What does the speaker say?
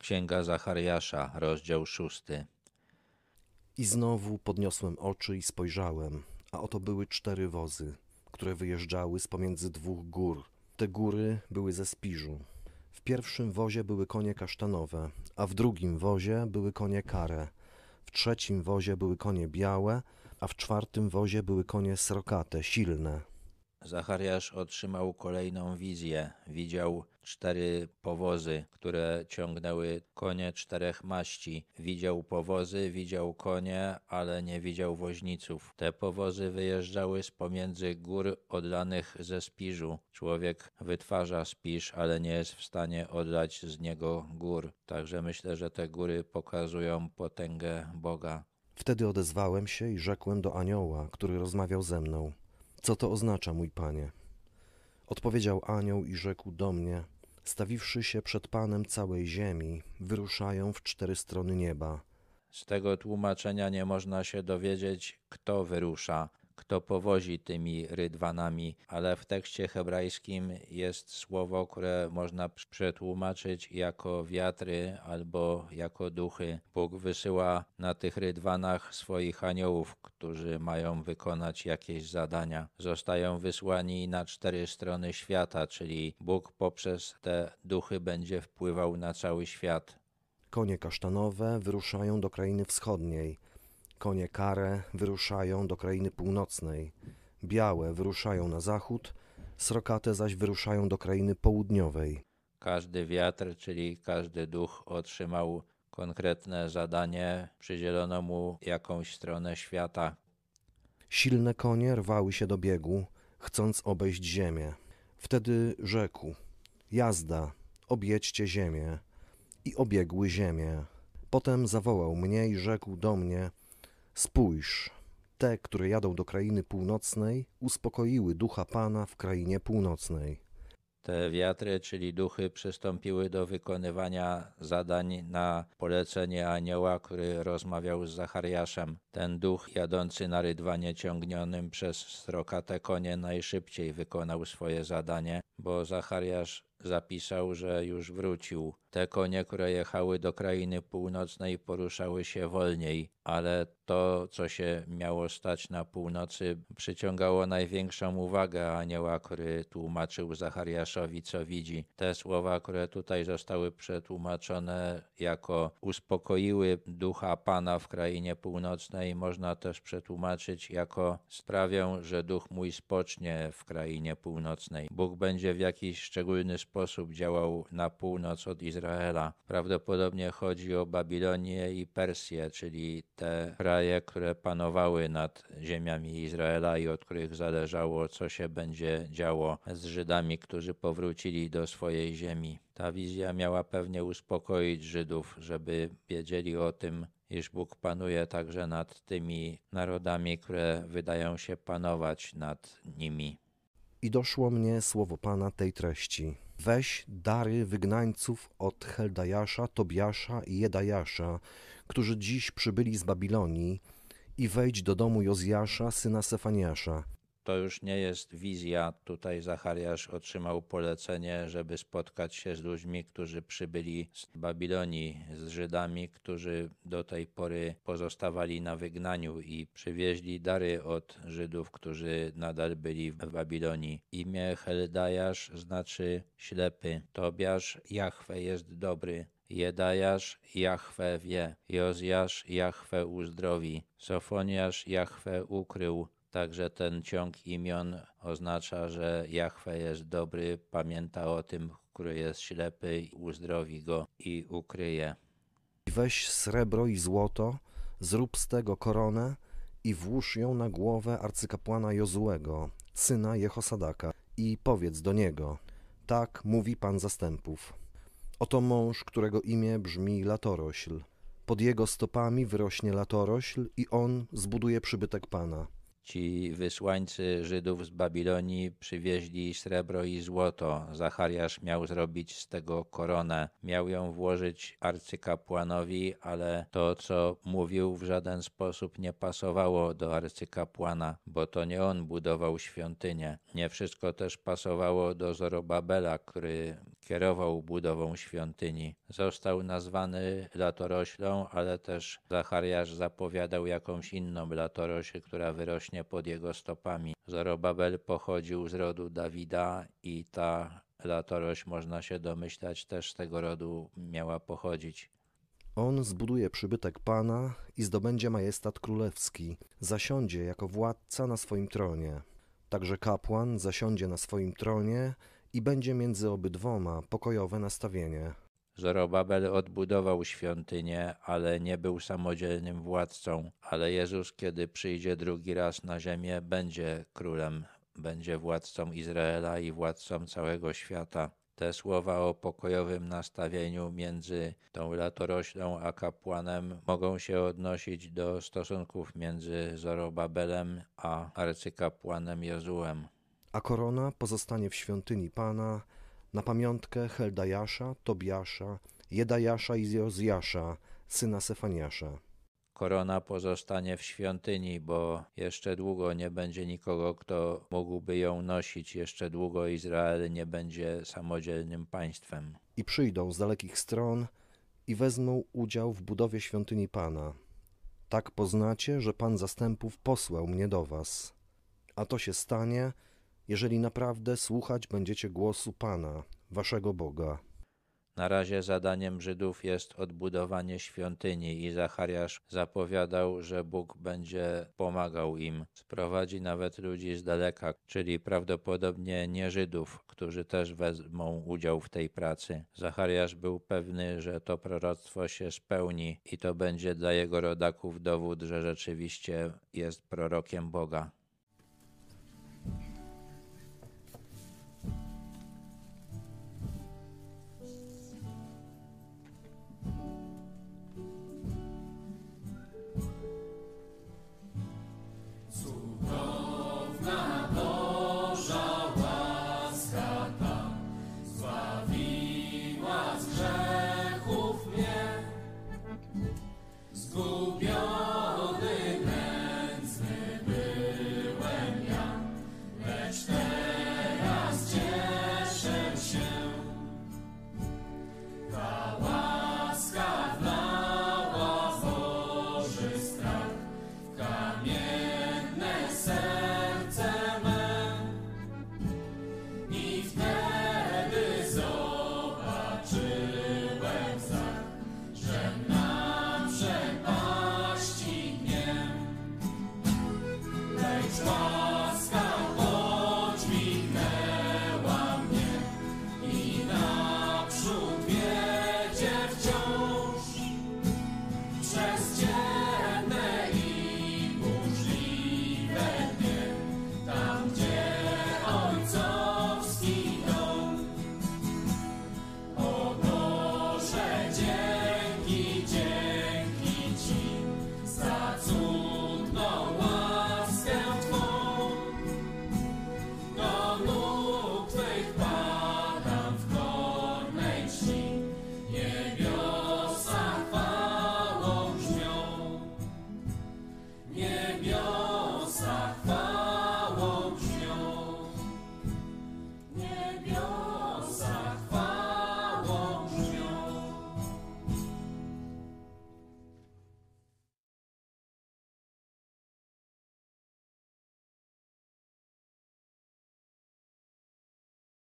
Księga Zachariasza, rozdział szósty. I znowu podniosłem oczy i spojrzałem, a oto były cztery wozy, które wyjeżdżały z pomiędzy dwóch gór. Te góry były ze spiżu. W pierwszym wozie były konie kasztanowe, a w drugim wozie były konie kare. W trzecim wozie były konie białe, a w czwartym wozie były konie srokate, silne. Zachariasz otrzymał kolejną wizję. Widział cztery powozy, które ciągnęły konie czterech maści. Widział powozy, widział konie, ale nie widział woźniców. Te powozy wyjeżdżały z pomiędzy gór odlanych ze spiżu. Człowiek wytwarza spiż, ale nie jest w stanie oddać z niego gór. Także myślę, że te góry pokazują potęgę Boga. Wtedy odezwałem się i rzekłem do anioła, który rozmawiał ze mną. Co to oznacza, mój panie? Odpowiedział anioł i rzekł do mnie: Stawiwszy się przed panem całej ziemi, wyruszają w cztery strony nieba. Z tego tłumaczenia nie można się dowiedzieć, kto wyrusza, kto powozi tymi rydwanami, ale w tekście hebrajskim jest słowo, które można przetłumaczyć jako wiatry albo jako duchy. Bóg wysyła na tych rydwanach swoich aniołów, którzy mają wykonać jakieś zadania. Zostają wysłani na cztery strony świata, czyli Bóg poprzez te duchy będzie wpływał na cały świat. Konie kasztanowe wyruszają do krainy wschodniej Konie kare wyruszają do krainy północnej, białe wyruszają na zachód, srokate zaś wyruszają do krainy południowej. Każdy wiatr, czyli każdy duch otrzymał konkretne zadanie, przydzielono mu jakąś stronę świata. Silne konie rwały się do biegu, chcąc obejść ziemię. Wtedy rzekł: Jazda, objedźcie ziemię. I obiegły ziemię. Potem zawołał mnie i rzekł do mnie: Spójrz, te, które jadą do krainy północnej, uspokoiły ducha Pana w krainie północnej. Te wiatry, czyli duchy, przystąpiły do wykonywania zadań na polecenie anioła, który rozmawiał z Zachariaszem. Ten duch jadący na rydwanie ciągnionym przez srokate konie najszybciej wykonał swoje zadanie, bo Zachariasz zapisał, że już wrócił. Te konie, które jechały do krainy północnej, poruszały się wolniej, ale to, co się miało stać na północy, przyciągało największą uwagę anioła, który tłumaczył Zachariaszowi, co widzi. Te słowa, które tutaj zostały przetłumaczone jako uspokoiły ducha Pana w krainie północnej, można też przetłumaczyć jako sprawią, że duch mój spocznie w krainie północnej. Bóg będzie w jakiś szczególny sposób działał na północ od Izraela. Prawdopodobnie chodzi o Babilonię i Persję, czyli te kraje, które panowały nad ziemiami Izraela i od których zależało, co się będzie działo z Żydami, którzy powrócili do swojej ziemi. Ta wizja miała pewnie uspokoić Żydów, żeby wiedzieli o tym, iż Bóg panuje także nad tymi narodami, które wydają się panować nad nimi. I doszło mnie słowo Pana tej treści. Weź dary wygnańców od Heldajasza, Tobiasza i Jedajasza, którzy dziś przybyli z Babilonii, i wejdź do domu Jozjasza, syna Sefaniasza, to już nie jest wizja. Tutaj Zachariasz otrzymał polecenie, żeby spotkać się z ludźmi, którzy przybyli z Babilonii, z Żydami, którzy do tej pory pozostawali na wygnaniu i przywieźli dary od Żydów, którzy nadal byli w Babilonii. Imię Heldajasz znaczy ślepy. Tobiasz Jahwe jest dobry. Jedajasz Jahwe wie. Jozjasz Jahwe uzdrowi. Sofoniasz Jahwe ukrył. Także ten ciąg imion oznacza, że Jahwe jest dobry, pamięta o tym, który jest ślepy, uzdrowi go i ukryje. Weź srebro i złoto, zrób z tego koronę i włóż ją na głowę arcykapłana Jozułego, syna Jehosadaka, i powiedz do niego: Tak mówi Pan zastępów. Oto mąż, którego imię brzmi Latorośl. Pod jego stopami wyrośnie latorośl i on zbuduje przybytek Pana. Ci wysłańcy Żydów z Babilonii przywieźli srebro i złoto. Zachariasz miał zrobić z tego koronę. Miał ją włożyć arcykapłanowi, ale to, co mówił, w żaden sposób nie pasowało do arcykapłana, bo to nie on budował świątynię. Nie wszystko też pasowało do Zorobabela, który kierował budową świątyni. Został nazwany latoroślą, ale też Zachariasz zapowiadał jakąś inną latorośl, która wyrośnie pod jego stopami. Zorobabel pochodził z rodu Dawida i ta latorośl, można się domyślać, też z tego rodu miała pochodzić. On zbuduje przybytek Pana i zdobędzie majestat królewski, zasiądzie jako władca na swoim tronie. Także kapłan zasiądzie na swoim tronie i będzie między obydwoma pokojowe nastawienie. Zorobabel odbudował świątynię, ale nie był samodzielnym władcą. Ale Jezus, kiedy przyjdzie drugi raz na ziemię, będzie królem, będzie władcą Izraela i władcą całego świata. Te słowa o pokojowym nastawieniu między tą latoroślą a kapłanem mogą się odnosić do stosunków między Zorobabelem a arcykapłanem Jozułem. A korona pozostanie w świątyni Pana na pamiątkę Heldajasza, Tobiasza, Jedajasza i Jozjasza, syna Sefaniasza. Korona pozostanie w świątyni, bo jeszcze długo nie będzie nikogo, kto mógłby ją nosić. Jeszcze długo Izrael nie będzie samodzielnym państwem. I przyjdą z dalekich stron i wezmą udział w budowie świątyni Pana. Tak poznacie, że Pan zastępów posłał mnie do was. A to się stanie, jeżeli naprawdę słuchać będziecie głosu Pana, waszego Boga. Na razie zadaniem Żydów jest odbudowanie świątyni i Zachariasz zapowiadał, że Bóg będzie pomagał im. Sprowadzi nawet ludzi z daleka, czyli prawdopodobnie nie Żydów, którzy też wezmą udział w tej pracy. Zachariasz był pewny, że to proroctwo się spełni i to będzie dla jego rodaków dowód, że rzeczywiście jest prorokiem Boga.